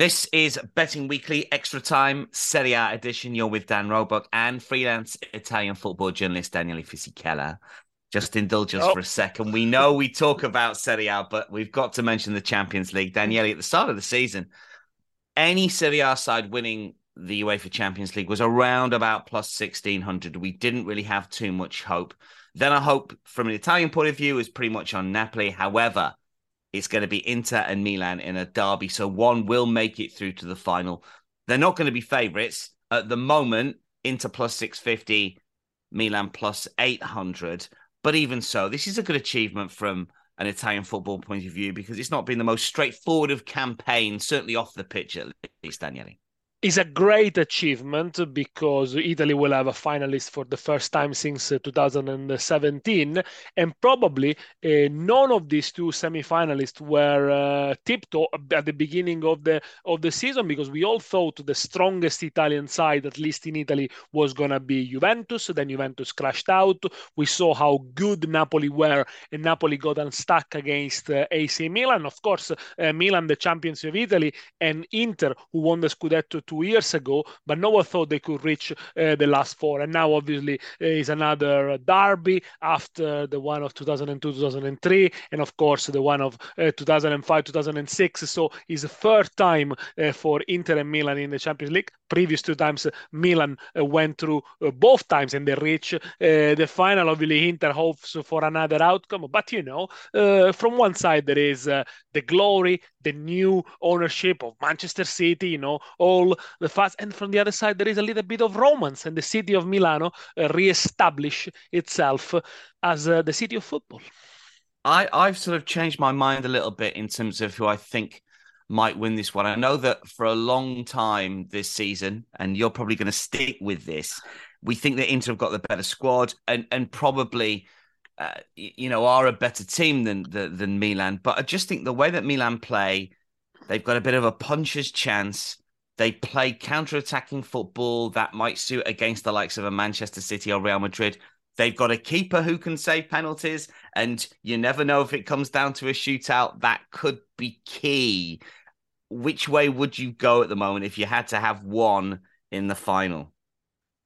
This is Betting Weekly Extra Time Serie A edition. You're with Dan Roebuck and freelance Italian football journalist Daniele Fisichella. Just indulge us oh. for a second. We know we talk about Serie A, but we've got to mention the Champions League. Daniele, at the start of the season, any Serie A side winning the UEFA Champions League was around about plus 1600. We didn't really have too much hope. Then I hope from an Italian point of view is pretty much on Napoli. However, it's going to be Inter and Milan in a derby. So one will make it through to the final. They're not going to be favourites. At the moment, Inter plus 650, Milan plus 800. But even so, this is a good achievement from an Italian football point of view because it's not been the most straightforward of campaigns, certainly off the pitch at least, Daniele is a great achievement because Italy will have a finalist for the first time since uh, 2017, and probably uh, none of these two semi-finalists were uh, tipped at the beginning of the of the season because we all thought the strongest Italian side, at least in Italy, was gonna be Juventus. Then Juventus crashed out. We saw how good Napoli were, and Napoli got unstuck against uh, AC Milan. Of course, uh, Milan, the champions of Italy, and Inter, who won the Scudetto two years ago, but no one thought they could reach uh, the last four. And now, obviously, uh, is another derby after the one of 2002, 2003, and of course the one of uh, 2005, 2006. So it's the third time uh, for Inter and Milan in the Champions League. Previous two times, Milan uh, went through both times and they reach the final. Obviously, Inter hopes for another outcome, but you know, from one side there is the glory, the new ownership of Manchester City, you know, all the facts. And from the other side, there is a little bit of romance, and the city of Milano uh, re-establish itself as uh, the city of football. I, I've sort of changed my mind a little bit in terms of who I think might win this one. I know that for a long time this season, and you're probably going to stick with this, we think that Inter have got the better squad and and probably – uh, you know, are a better team than, than than Milan. But I just think the way that Milan play, they've got a bit of a puncher's chance. They play counter-attacking football that might suit against the likes of a Manchester City or Real Madrid. They've got a keeper who can save penalties, and you never know if it comes down to a shootout. That could be key. Which way would you go at the moment if you had to have one in the final?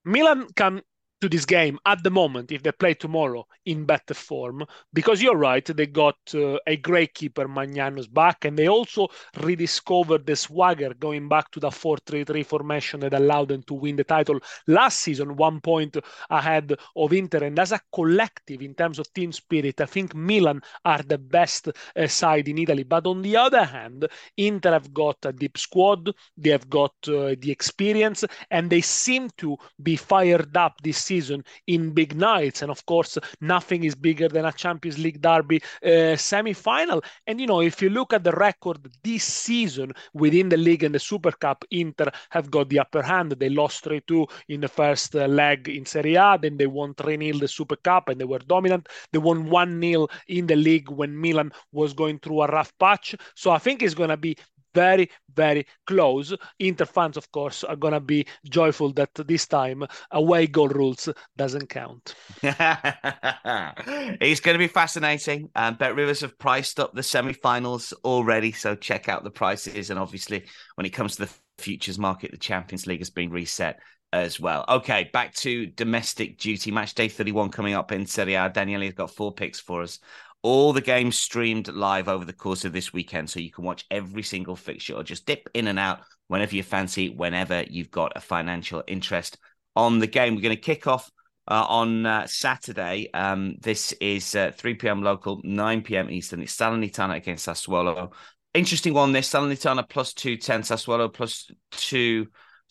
Milan can to this game at the moment if they play tomorrow in better form because you're right they got uh, a great keeper Maignan's back and they also rediscovered the swagger going back to the 4-3-3 formation that allowed them to win the title last season one point ahead of Inter. And as a collective in terms of team spirit I think Milan are the best uh, side in Italy. But on the other hand Inter have got a deep squad they have got uh, the experience and they seem to be fired up this season season in big nights. And of course, nothing is bigger than a Champions League derby uh, semi final. And, you know, if you look at the record this season within the league and the Super Cup, Inter have got the upper hand. They lost 3 2 in the first uh, leg in Serie A, then they won 3 0 the Super Cup and they were dominant. They won 1 0 in the league when Milan was going through a rough patch. So I think it's going to be very, very close. Inter fans, of course, are gonna be joyful that this time away goal rules doesn't count. it's going to be fascinating. Um, Bet Rivers have priced up the semi-finals already, so check out the prices. And obviously, when it comes to the futures market, the Champions League has been reset as well. Okay, back to domestic duty. Match day 31 coming up in Serie A. Daniele has got four picks for us. All the games streamed live over the course of this weekend, so you can watch every single fixture or just dip in and out whenever you fancy, whenever you've got a financial interest on the game. We're going to kick off uh, on uh, Saturday. Um, this is uh, 3 p.m. local, 9 p.m. Eastern. It's Salernitana against Sassuolo. Interesting one. This Salernitana plus 210, Sassuolo plus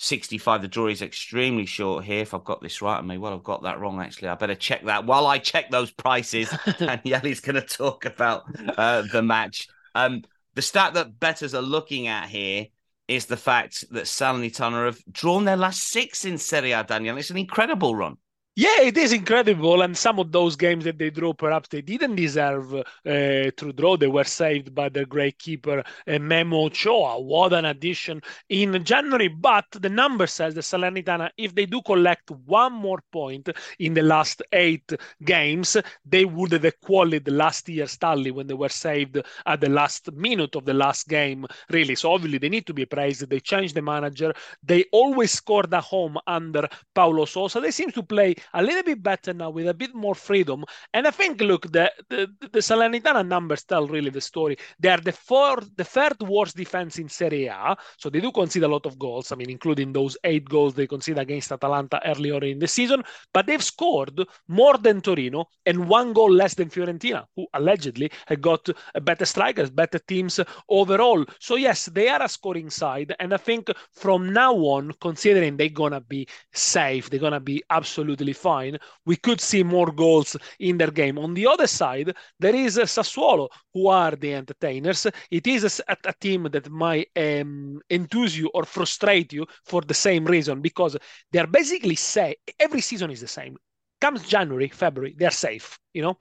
265. The draw is extremely short here. If I've got this right, I may well have got that wrong. Actually, I better check that. While I check those prices, Daniele's going to talk about uh, the match. Um, the stat that betters are looking at here is the fact that Salernitana have drawn their last six in Serie A, Daniel. It's an incredible run. Yeah, it is incredible. And some of those games that they drew, perhaps they didn't deserve uh, to draw. They were saved by the great keeper uh, Memo Ochoa. What an addition in January. But the number says the Salernitana, if they do collect one more point in the last eight games, they would have equaled last year's tally when they were saved at the last minute of the last game, really. So obviously they need to be praised. They changed the manager. They always scored at home under Paulo Sousa. They seem to play a little bit better now with a bit more freedom. And I think, look, the the, the Salernitana numbers tell really the story. They are the fourth, the third worst defense in Serie A, so they do concede a lot of goals. I mean, including those eight goals they conceded against Atalanta earlier in the season. But they've scored more than Torino and one goal less than Fiorentina, who allegedly had got better strikers, better teams overall. So yes, they are a scoring side, and I think from now on, considering they're gonna be safe, they're gonna be absolutely fine, we could see more goals in their game. On the other side, there is Sassuolo, who are the entertainers. It is a, a team that might um, enthuse you or frustrate you for the same reason, because they are basically say every season is the same. Comes January, February, they're safe, you know.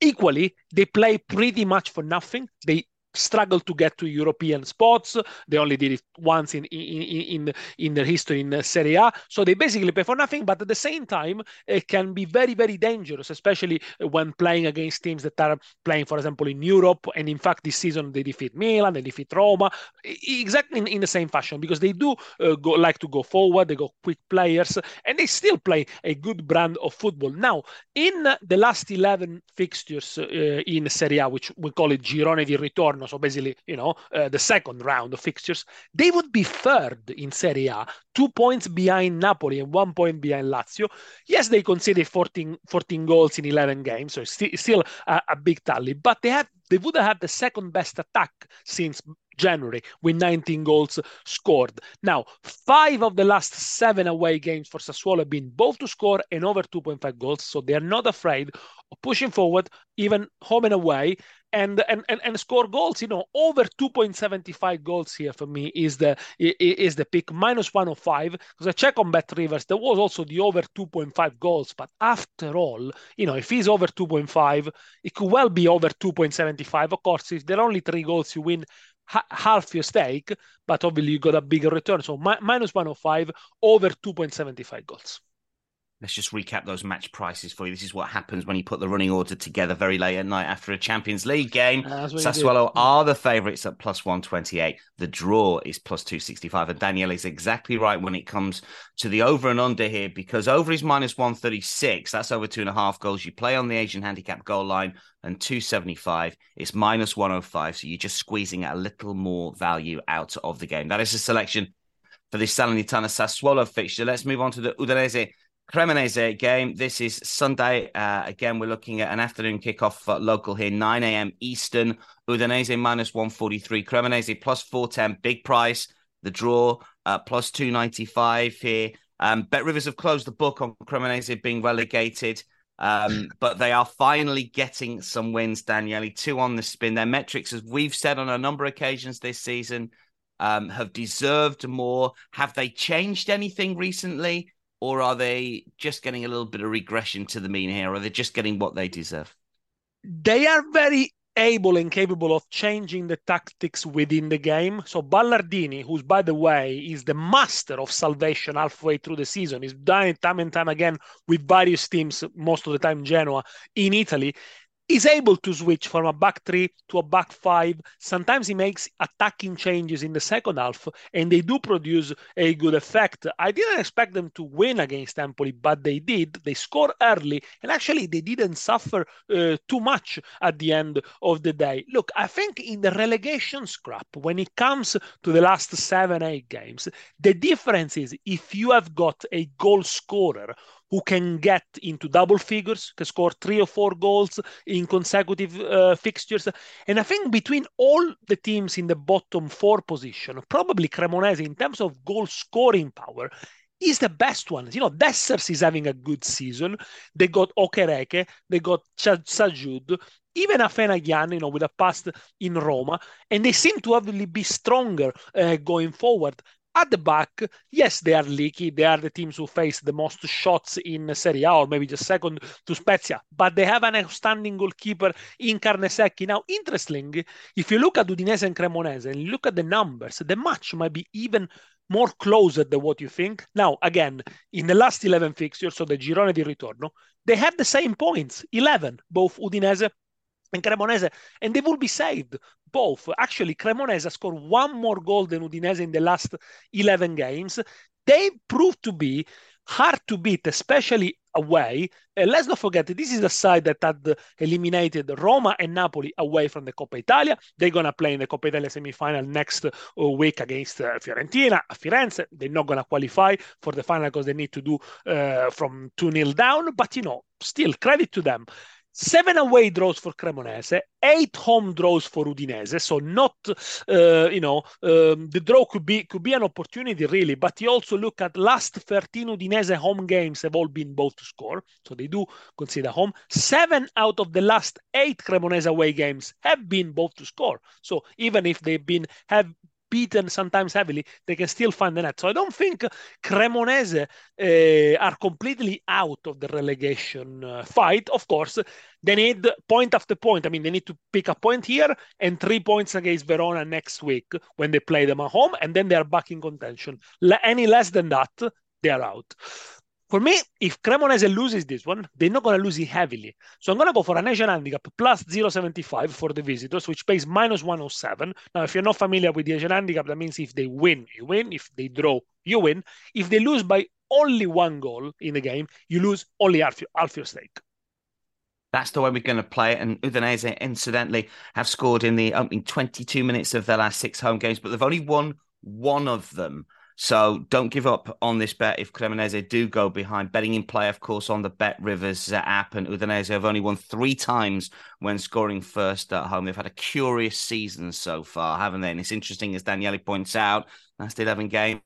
Equally, they play pretty much for nothing. They struggled to get to European spots. They only did it once in in in, in their history in Serie A. So they basically pay for nothing, but at the same time, it can be very very dangerous, especially when playing against teams that are playing, for example, in Europe. And in fact, this season they defeat Milan, they defeat Roma, exactly in, in the same fashion because they do uh, go like to go forward. They go quick players, and they still play a good brand of football. Now, in the last eleven fixtures uh, in Serie A, which we call it Girone di Ritorno so basically, you know, uh, the second round of fixtures, they would be third in Serie A, two points behind Napoli and one point behind Lazio. Yes, they conceded 14, 14 goals in 11 games, so it's still, still a, a big tally, but they have they would have had the second best attack since January with 19 goals scored. Now, five of the last seven away games for Sassuolo have been both to score and over 2.5 goals, so they are not afraid of pushing forward, even home and away and and and, and score goals. You know, over 2.75 goals here for me is the is the pick minus 105 because I check on Bet Rivers. There was also the over 2.5 goals, but after all, you know, if he's over 2.5, it could well be over 2.75. Of course, if there are only three goals, you win half your stake, but obviously you got a bigger return. So mi- minus 105 over 2.75 goals. Let's just recap those match prices for you. This is what happens when you put the running order together very late at night after a Champions League game. Uh, Sassuolo are the favourites at plus 128. The draw is plus 265. And Daniele is exactly right when it comes to the over and under here because over is minus 136. That's over two and a half goals. You play on the Asian handicap goal line and 275. It's minus 105. So you're just squeezing a little more value out of the game. That is a selection for this Salernitana Sassuolo fixture. Let's move on to the Udinese Cremonese game. This is Sunday. Uh, again, we're looking at an afternoon kickoff local here, 9 a.m. Eastern. Udinese minus 143. Cremonese plus 410. Big price. The draw uh, plus 295 here. Um, Bet Rivers have closed the book on Cremonese being relegated. Um, but they are finally getting some wins, Daniele. Two on the spin. Their metrics, as we've said on a number of occasions this season, um, have deserved more. Have they changed anything recently? Or are they just getting a little bit of regression to the mean here? Or are they just getting what they deserve? They are very able and capable of changing the tactics within the game. So Ballardini, who's by the way is the master of salvation halfway through the season, is done it time and time again with various teams, most of the time Genoa in Italy is able to switch from a back three to a back five. Sometimes he makes attacking changes in the second half, and they do produce a good effect. I didn't expect them to win against Empoli, but they did. They score early, and actually, they didn't suffer uh, too much at the end of the day. Look, I think in the relegation scrap, when it comes to the last seven, eight games, the difference is if you have got a goal scorer who can get into double figures, can score three or four goals in consecutive uh, fixtures. And I think between all the teams in the bottom four position, probably Cremonese in terms of goal scoring power is the best one. You know, Dessers is having a good season. They got Okereke, they got Ch- Tsadjout, even Afena-Gyan, you know, with a past in Roma, and they seem to really be stronger uh, going forward. At the back, yes, they are leaky. They are the teams who face the most shots in Serie A, or maybe just second to Spezia. But they have an outstanding goalkeeper in Carnesecchi. Now, interestingly, if you look at Udinese and Cremonese and look at the numbers, the match might be even more closer than what you think. Now, again, in the last 11 fixtures, so the Girone di Ritorno, they have the same points, 11, both Udinese and Cremonese, and they will be saved both. Actually, Cremonese scored one more goal than Udinese in the last 11 games. They proved to be hard to beat, especially away. Uh, let's not forget, this is the side that had eliminated Roma and Napoli away from the Coppa Italia. They're going to play in the Coppa Italia semi-final next uh, week against uh, Fiorentina, Firenze. They're not going to qualify for the final because they need to do uh, from 2-0 down. But, you know, still, credit to them seven away draws for Cremonese, eight home draws for Udinese. So not, uh, you know, um, the draw could be could be an opportunity really. But you also look at last 13 Udinese home games have all been both to score, so they do consider home. Seven out of the last eight Cremonese away games have been both to score. So even if they've been have beaten sometimes heavily, they can still find the net. So I don't think Cremonese uh, are completely out of the relegation uh, fight. Of course, they need point after point. I mean, they need to pick a point here and three points against Verona next week when they play them at home, and then they are back in contention. Any less than that, they are out. For me, if Cremonese loses this one, they're not going to lose it heavily. So I'm going to go for an Asian handicap plus 0.75 for the visitors, which pays minus 107. Now, if you're not familiar with the Asian handicap, that means if they win, you win. If they draw, you win. If they lose by only one goal in the game, you lose only half, half your stake. That's the way we're going to play it. And Udinese, incidentally, have scored in the opening 22 minutes of their last six home games, but they've only won one of them. So don't give up on this bet if Cremonese do go behind. Betting in play, of course, on the Bet Rivers uh, app. And Udinese have only won three times when scoring first at home. They've had a curious season so far, haven't they? And it's interesting, as Daniele points out, last 11 games,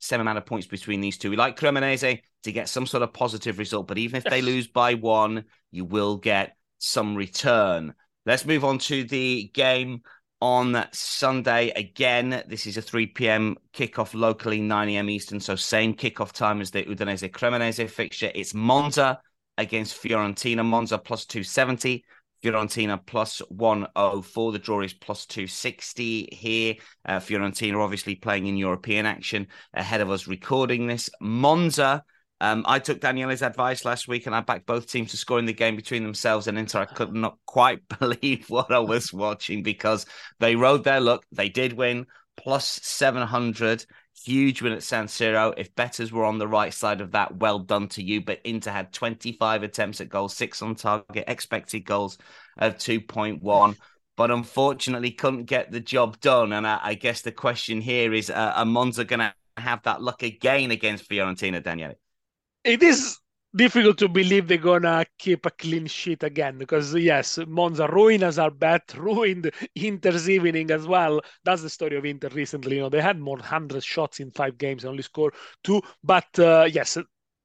same amount of points between these two. We like Cremonese to get some sort of positive result, but even if they lose by one, you will get some return. Let's move on to the game on Sunday. Again, this is a 3 p.m. kickoff locally, 9 a.m. Eastern. So same kickoff time as the Udinese Cremonese fixture. It's Monza against Fiorentina. Monza plus 270. Fiorentina plus 104. The draw is plus 260 here. Uh, Fiorentina obviously playing in European action ahead of us recording this. Monza um, I took Daniele's advice last week and I backed both teams to score in the game between themselves and Inter. I could not quite believe what I was watching because they rode their luck. They did win plus 700. Huge win at San Siro. If betters were on the right side of that, well done to you. But Inter had 25 attempts at goals, six on target, expected goals of 2.1 but unfortunately couldn't get the job done. And I, I guess the question here is: uh, Are Monza going to have that luck again against Fiorentina, Daniele? It is difficult to believe they're gonna keep a clean sheet again because yes, Monza ruined us our bet, ruined Inter's evening as well. That's the story of Inter recently. You know, they had more hundred shots in five games and only scored two. But uh, yes,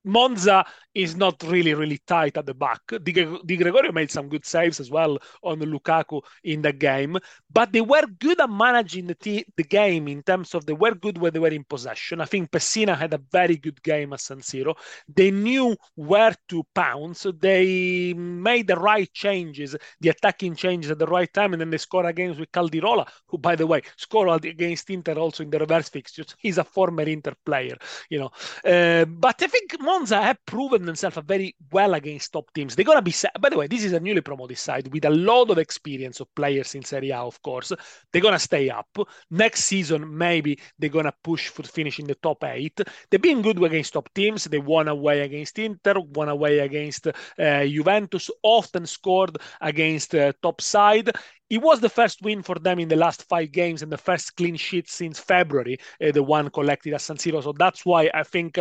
Monza is not really, really tight at the back. Di, Di Gregorio made some good saves as well on Lukaku in the game, but they were good at managing the, t- the game in terms of they were good when they were in possession. I think Pessina had a very good game at San Siro. They knew where to pounce. They made the right changes, the attacking changes at the right time, and then they scored against with Caldirola, who, by the way, scored against Inter also in the reverse fixtures. He's a former Inter player, you know. Uh, but I think Monza have proven themselves very well against top teams. They're gonna be. By the way, this is a newly promoted side with a lot of experience of players in Serie A. Of course, they're gonna stay up next season. Maybe they're gonna push for finishing the top eight. They've been good against top teams. They won away against Inter, won away against uh, Juventus, often scored against uh, top side it was the first win for them in the last five games and the first clean sheet since February, uh, the one collected at San Siro. So that's why I think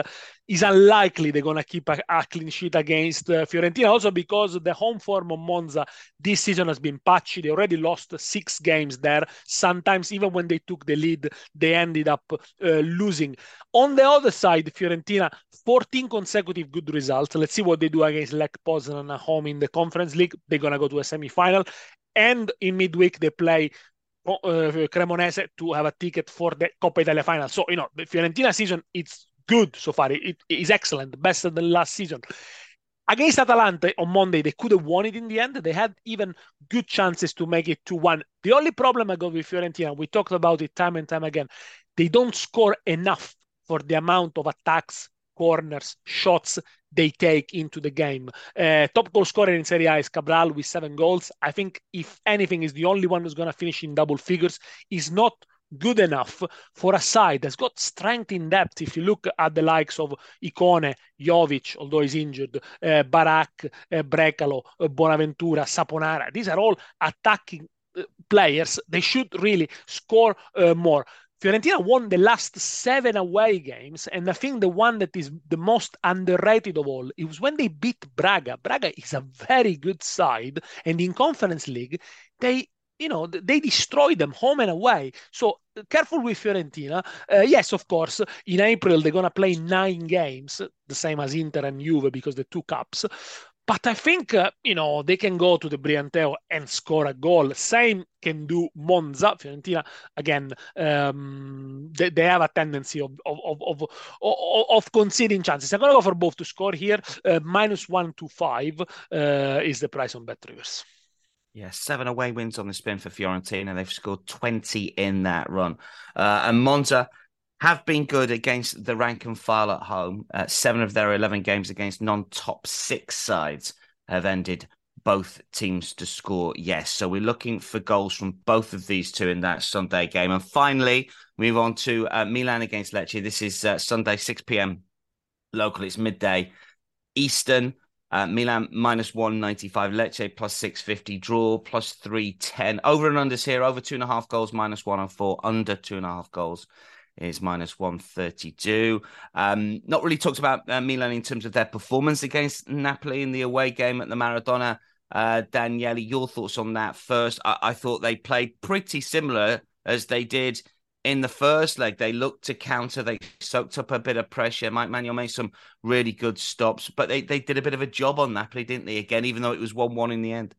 it's unlikely they're going to keep a, a, clean sheet against uh, Fiorentina. Also because the home form of Monza this season has been patchy. They already lost six games there. Sometimes even when they took the lead, they ended up uh, losing. On the other side, Fiorentina, 14 consecutive good results. Let's see what they do against Lech Poznan at home in the Conference League. They're going to go to a semi-final and in midweek they play uh, Cremonese to have a ticket for the Coppa Italia final. So you know the Fiorentina season it's good so far. It is excellent, better than last season. Against Atalanta on Monday, they could have won it in the end. They had even good chances to make it 2 1. The only problem I got with Fiorentina, we talked about it time and time again, they don't score enough for the amount of attacks, corners, shots they take into the game. Uh, top goal scorer in Serie A is Cabral with seven goals. I think, if anything, is the only one who's going to finish in double figures. Is not good enough for a side that's got strength in depth. If you look at the likes of Ikoné, Jovic, although he's injured, uh, Barak, uh, Brekalo, uh, Bonaventura, Saponara, these are all attacking uh, players. They should really score uh, more. Fiorentina won the last seven away games, and I think the one that is the most underrated of all was when they beat Braga. Braga is a very good side, and in Conference League, they you know they destroyed them home and away. So careful with Fiorentina. Uh, yes, of course, in April they're gonna play nine games, the same as Inter and Juve because the two cups. But I think, uh, you know, they can go to the Brianteo and score a goal. Same can do Monza. Fiorentina, again, um, they, they, have a tendency of, of, of, of, of conceding chances. I'm going to go for both to score here. Uh, minus one to five uh, is the price on Bet Rivers. Yeah, seven away wins on the spin for Fiorentina. They've scored 20 in that run. Uh, and Monza have been good against the rank and file at home. Uh, seven of their 11 games against non top six sides have ended both teams to score yes. So we're looking for goals from both of these two in that Sunday game. And finally, move on to uh, Milan against Lecce. This is uh, Sunday, 6 p.m. local. It's midday Eastern. Uh, Milan minus 195, Lecce plus 650, draw plus 310. Over and unders here, over two and a half goals, minus 104, under two and a half goals is minus 132. Um, not really talked about uh, Milan in terms of their performance against Napoli in the away game at the Maradona. Uh, Daniele, your thoughts on that first? I-, I thought they played pretty similar as they did in the first leg. They looked to counter, they soaked up a bit of pressure. Mike Maignan made some really good stops, but they, they did a bit of a job on Napoli, didn't they? Again, even though it was 1 1 in the end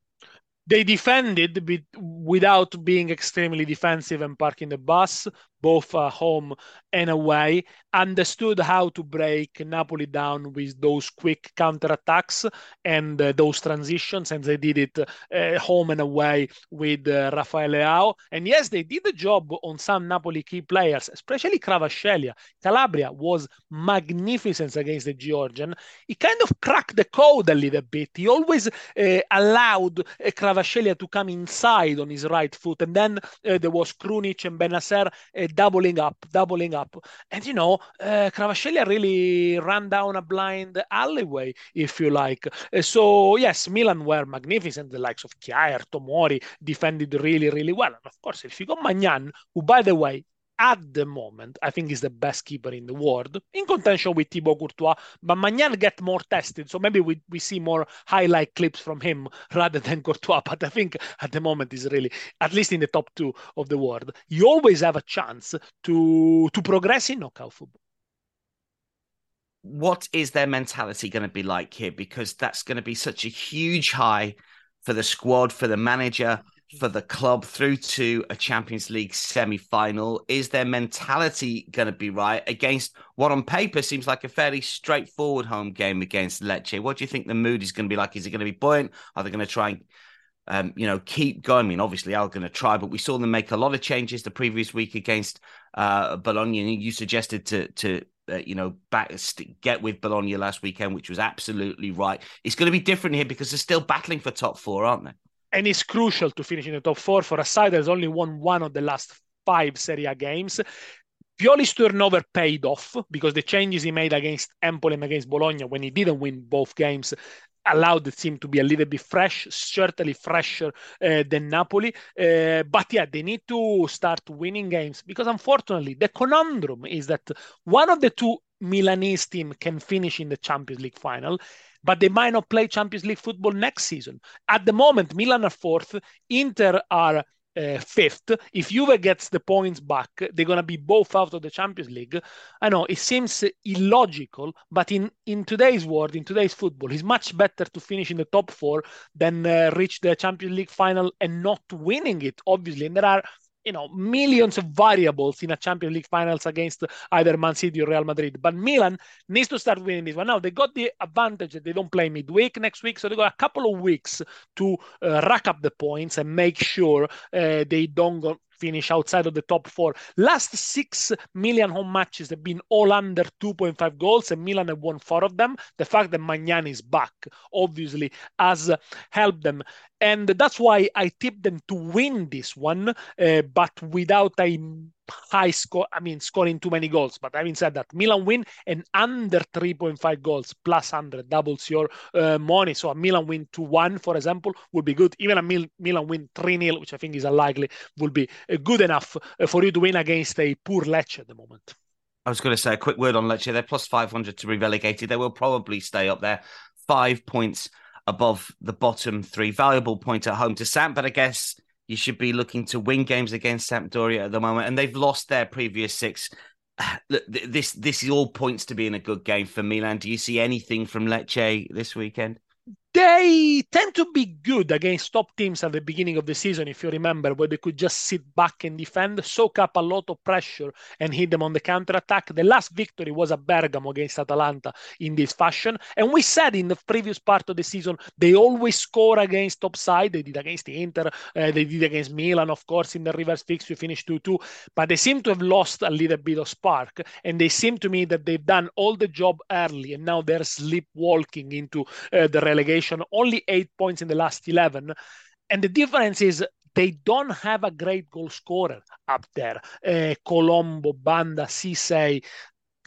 they defended without being extremely defensive and parking the bus both uh, home and away, understood how to break Napoli down with those quick counterattacks and uh, those transitions, and they did it uh, home and away with uh, Rafael Leao. And yes, they did the job on some Napoli key players, especially Kvaratskhelia. Calabria was magnificent against the Georgian. He kind of cracked the code a little bit. He always uh, allowed uh, Kvaratskhelia to come inside on his right foot, and then uh, there was Krunic and Bennacer doubling up, doubling up. And, you know, uh, really ran down a blind alleyway, if you like. Uh, so, yes, Milan were magnificent. The likes of Kjaer, Tomori defended really, really well. And of course, if you go Maignan, who, by the way, at the moment, I think is the best keeper in the world, in contention with Thibaut Courtois. But Maignan get more tested, so maybe we, we see more highlight clips from him rather than Courtois. But I think at the moment is really, at least in the top two of the world, you always have a chance to to progress in knockout football. what is their mentality going to be like here? Because that's going to be such a huge high for the squad, for the manager, for the club through to a Champions League semi final? Is their mentality going to be right against what on paper seems like a fairly straightforward home game against Lecce? What do you think the mood is going to be like? Is it going to be buoyant? Are they going to try and um, you know, keep going. I mean, obviously, Al going to try, but we saw them make a lot of changes the previous week against uh, Bologna. You suggested to to uh, you know back get with Bologna last weekend, which was absolutely right. It's going to be different here because they're still battling for top four, aren't they? And it's crucial to finish in the top four for a side that's only won one of the last five Serie A games. Pioli's turnover paid off because the changes he made against Empoli and against Bologna when he didn't win both games allowed the team to be a little bit fresh, certainly fresher uh, than Napoli. Uh, but yeah, they need to start winning games because unfortunately, the conundrum is that one of the two Milanese team can finish in the Champions League final but they might not play Champions League football next season. At the moment, Milan are fourth, Inter are uh, fifth. If Juve gets the points back, they're going to be both out of the Champions League. I know it seems illogical, but in, in today's world, in today's football, it's much better to finish in the top four than uh, reach the Champions League final and not winning it, obviously. And there are you know millions of variables in a Champions League finals against either Man City or Real Madrid. But Milan needs to start winning this one. Now they got the advantage that they don't play midweek next week, so they got a couple of weeks to uh, rack up the points and make sure uh, they don't go finish outside of the top four. Last six Milan home matches have been all under 2.5 goals, and Milan have won four of them. The fact that Maignan is back obviously has helped them. And that's why I tipped them to win this one, uh, but without a high score. I mean, scoring too many goals. But having said that, Milan win and under 3.5 goals plus 100 doubles your uh, money. So a Milan win 2 1, for example, would be good. Even a Mil- Milan win 3 0, which I think is unlikely, would be uh, good enough uh, for you to win against a poor Lecce at the moment. I was going to say a quick word on Lecce. They're plus 500 to be relegated. They will probably stay up there. Five points above the bottom three. Valuable point at home to Sam, but I guess you should be looking to win games against Sampdoria at the moment, and they've lost their previous six. Look, this this is all points to being a good game for Milan. Do you see anything from Lecce this weekend? They tend to be good against top teams at the beginning of the season, if you remember, where they could just sit back and defend, soak up a lot of pressure, and hit them on the counter attack. The last victory was at Bergamo against Atalanta in this fashion. And we said in the previous part of the season, they always score against top side. They did against the Inter, uh, they did against Milan, of course, in the reverse fix, we finished 2 2. But they seem to have lost a little bit of spark. And they seem to me that they've done all the job early, and now they're sleepwalking into uh, the relegation only eight points in the last 11. And the difference is they don't have a great goal scorer up there. Uh, Colombo, Banda, Ceesay,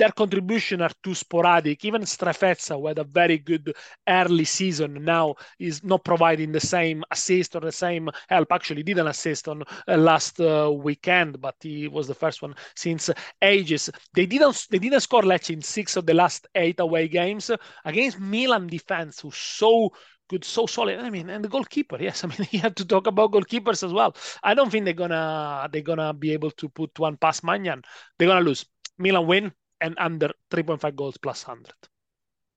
their contribution are too sporadic. Even Strefezza, who had a very good early season, now is not providing the same assist or the same help. Actually, did an assist on uh, last uh, weekend, but he was the first one since ages. They didn't they didn't score Lecce in six of the last eight away games against Milan defense, who's so good, so solid. I mean, and the goalkeeper, yes. I mean, you have to talk about goalkeepers as well. I don't think they're gonna they're gonna be able to put one past Maignan. They're gonna lose. Milan win and under 3.5 goals plus 100.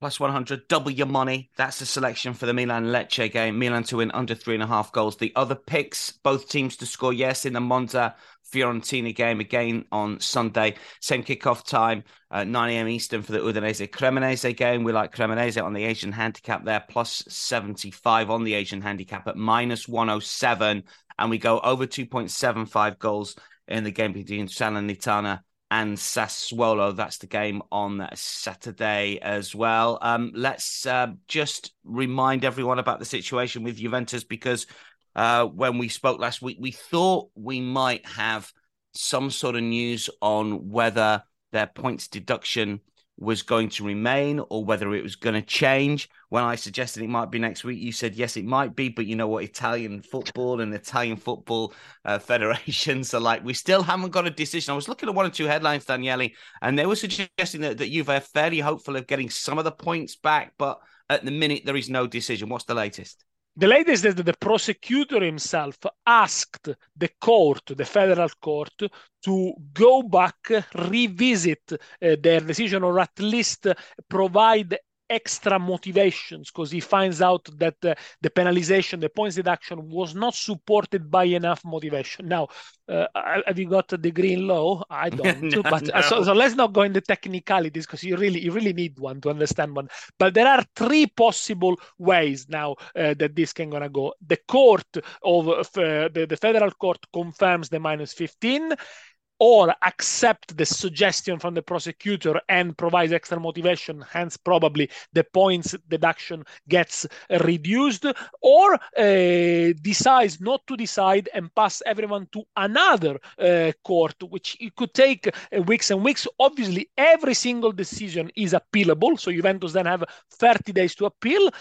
Plus 100, double your money. That's the selection for the Milan Lecce game. Milan to win under three and a half goals. The other picks, both teams to score yes in the Monza Fiorentina game again on Sunday. Same kickoff time, uh, 9 a.m. Eastern for the Udinese Cremonese game. We like Cremonese on the Asian handicap there, plus 75 on the Asian handicap at minus 107. And we go over 2.75 goals in the game between Salernitana and Sassuolo. That's the game on Saturday as well. Um, let's uh, just remind everyone about the situation with Juventus because uh, when we spoke last week, we thought we might have some sort of news on whether their points deduction was going to remain or whether it was going to change. When I suggested it might be next week, you said yes, it might be. But you know what? Italian football and Italian football uh, federations are like, we still haven't got a decision. I was looking at one or two headlines, Daniele, and they were suggesting that, that Juve are fairly hopeful of getting some of the points back. But at the minute, there is no decision. What's the latest? The latest is that the prosecutor himself asked the court, the federal court, to go back, revisit uh, their decision, or at least provide extra motivations because he finds out that uh, the penalization, the points deduction was not supported by enough motivation. Now, uh, have you got a degree in law? I don't. no, but no. So, so, let's not go into technicalities because you really you really need one to understand one. But there are three possible ways now uh, that this can gonna go. The court of uh, the, the federal court confirms the minus 15 or accept the suggestion from the prosecutor and provides extra motivation, hence probably the points deduction gets reduced, or uh, decides not to decide and pass everyone to another uh, court, which it could take uh, weeks and weeks. Obviously, every single decision is appealable, so Juventus then have 30 days to appeal.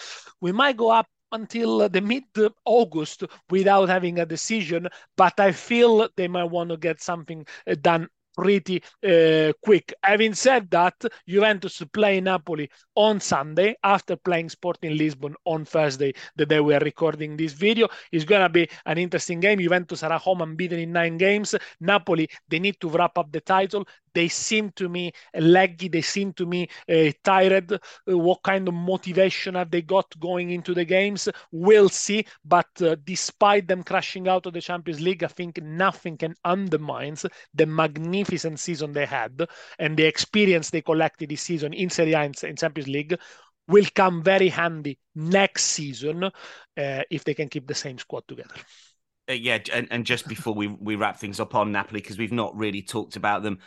We might go up until the mid August without having a decision, but I feel they might want to get something uh, done pretty uh, quick. Having said that, Juventus play Napoli on Sunday after playing Sporting Lisbon on Thursday, the day we are recording this video. It's going to be an interesting game. Juventus are at home and unbeaten in nine games. Napoli, they need to wrap up the title they seem to me leggy. They seem to me uh, tired. Uh, what kind of motivation have they got going into the games? We'll see. But uh, despite them crashing out of the Champions League, I think nothing can undermine the magnificent season they had and the experience they collected this season in Serie A and Champions League will come very handy next season uh, if they can keep the same squad together. Uh, yeah, and, and just before we, we wrap things up on Napoli, because we've not really talked about them,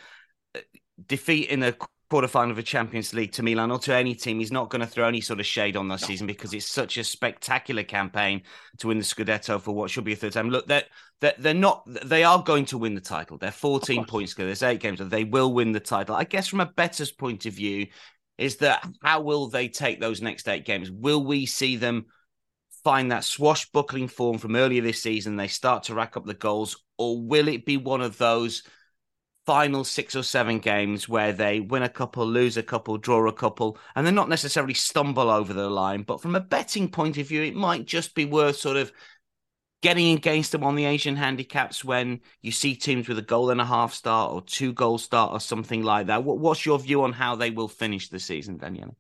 defeat in a quarterfinal of a Champions League to Milan or to any team, he's not going to throw any sort of shade on this no. season because it's such a spectacular campaign to win the Scudetto for what should be a third time. Look, they're, they're, they're not, they are going to win the title. They're 14 points ago. There's eight games. They will win the title. I guess from a bettor's point of view, is that how will they take those next eight games? Will we see them find that swashbuckling form from earlier this season? They start to rack up the goals, or will it be one of those final six or seven games where they win a couple, lose a couple, draw a couple, and they're not necessarily stumble over the line. But from a betting point of view, it might just be worth sort of getting against them on the Asian handicaps when you see teams with a goal and a half start or two goal start or something like that. what's your view on how they will finish the season, Daniele?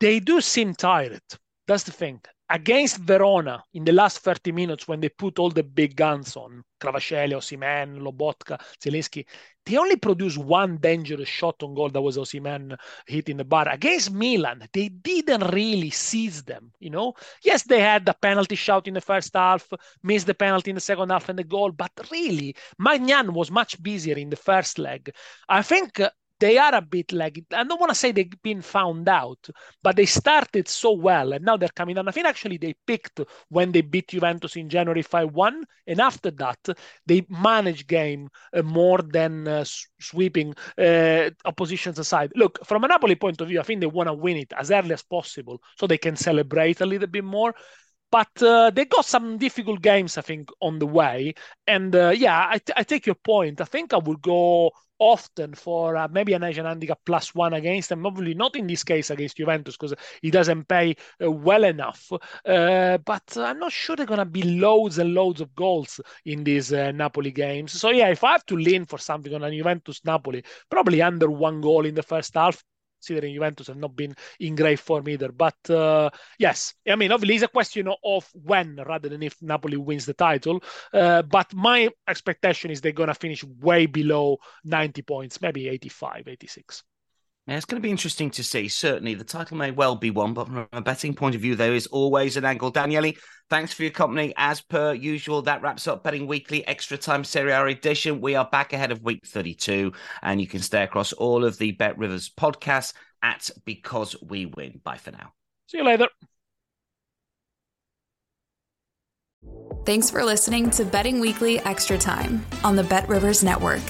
They do seem tired. That's the thing against Verona in the last 30 minutes when they put all the big guns on Kvaratskhelia, Osimhen, Lobotka, Zielinski, they only produced one dangerous shot on goal that was Osimhen hitting the bar. Against Milan, they didn't really seize them, you know? Yes, they had the penalty shot in the first half, missed the penalty in the second half and the goal, but really, Maignan was much busier in the first leg. I think uh, they are a bit like I don't want to say they've been found out, but they started so well and now they're coming down. I think actually they picked when they beat Juventus in January 5 1, and after that they managed game uh, more than uh, sweeping uh, oppositions aside. Look, from a Napoli point of view, I think they want to win it as early as possible so they can celebrate a little bit more but uh, they got some difficult games, I think, on the way. And uh, yeah, I, t- I take your point. I think I will go often for uh, maybe an Asian handicap plus one against them. Probably not in this case against Juventus because he doesn't pay uh, well enough. Uh, but I'm not sure they're going to be loads and loads of goals in these uh, Napoli games. So yeah, if I have to lean for something on a Juventus Napoli, probably under one goal in the first half considering Juventus have not been in great form either. But uh, yes, I mean, obviously, it's a question of when rather than if Napoli wins the title. Uh, but my expectation is they're going to finish way below 90 points, maybe 85, 86. Yeah, it's going to be interesting to see. Certainly, the title may well be won, but from a betting point of view, there is always an angle. Daniele, thanks for your company. As per usual, that wraps up Betting Weekly Extra Time Serie A edition. We are back ahead of week 32, and you can stay across all of the Bet Rivers podcasts at Because We Win. Bye for now. See you later. Thanks for listening to Betting Weekly Extra Time on the Bet Rivers Network.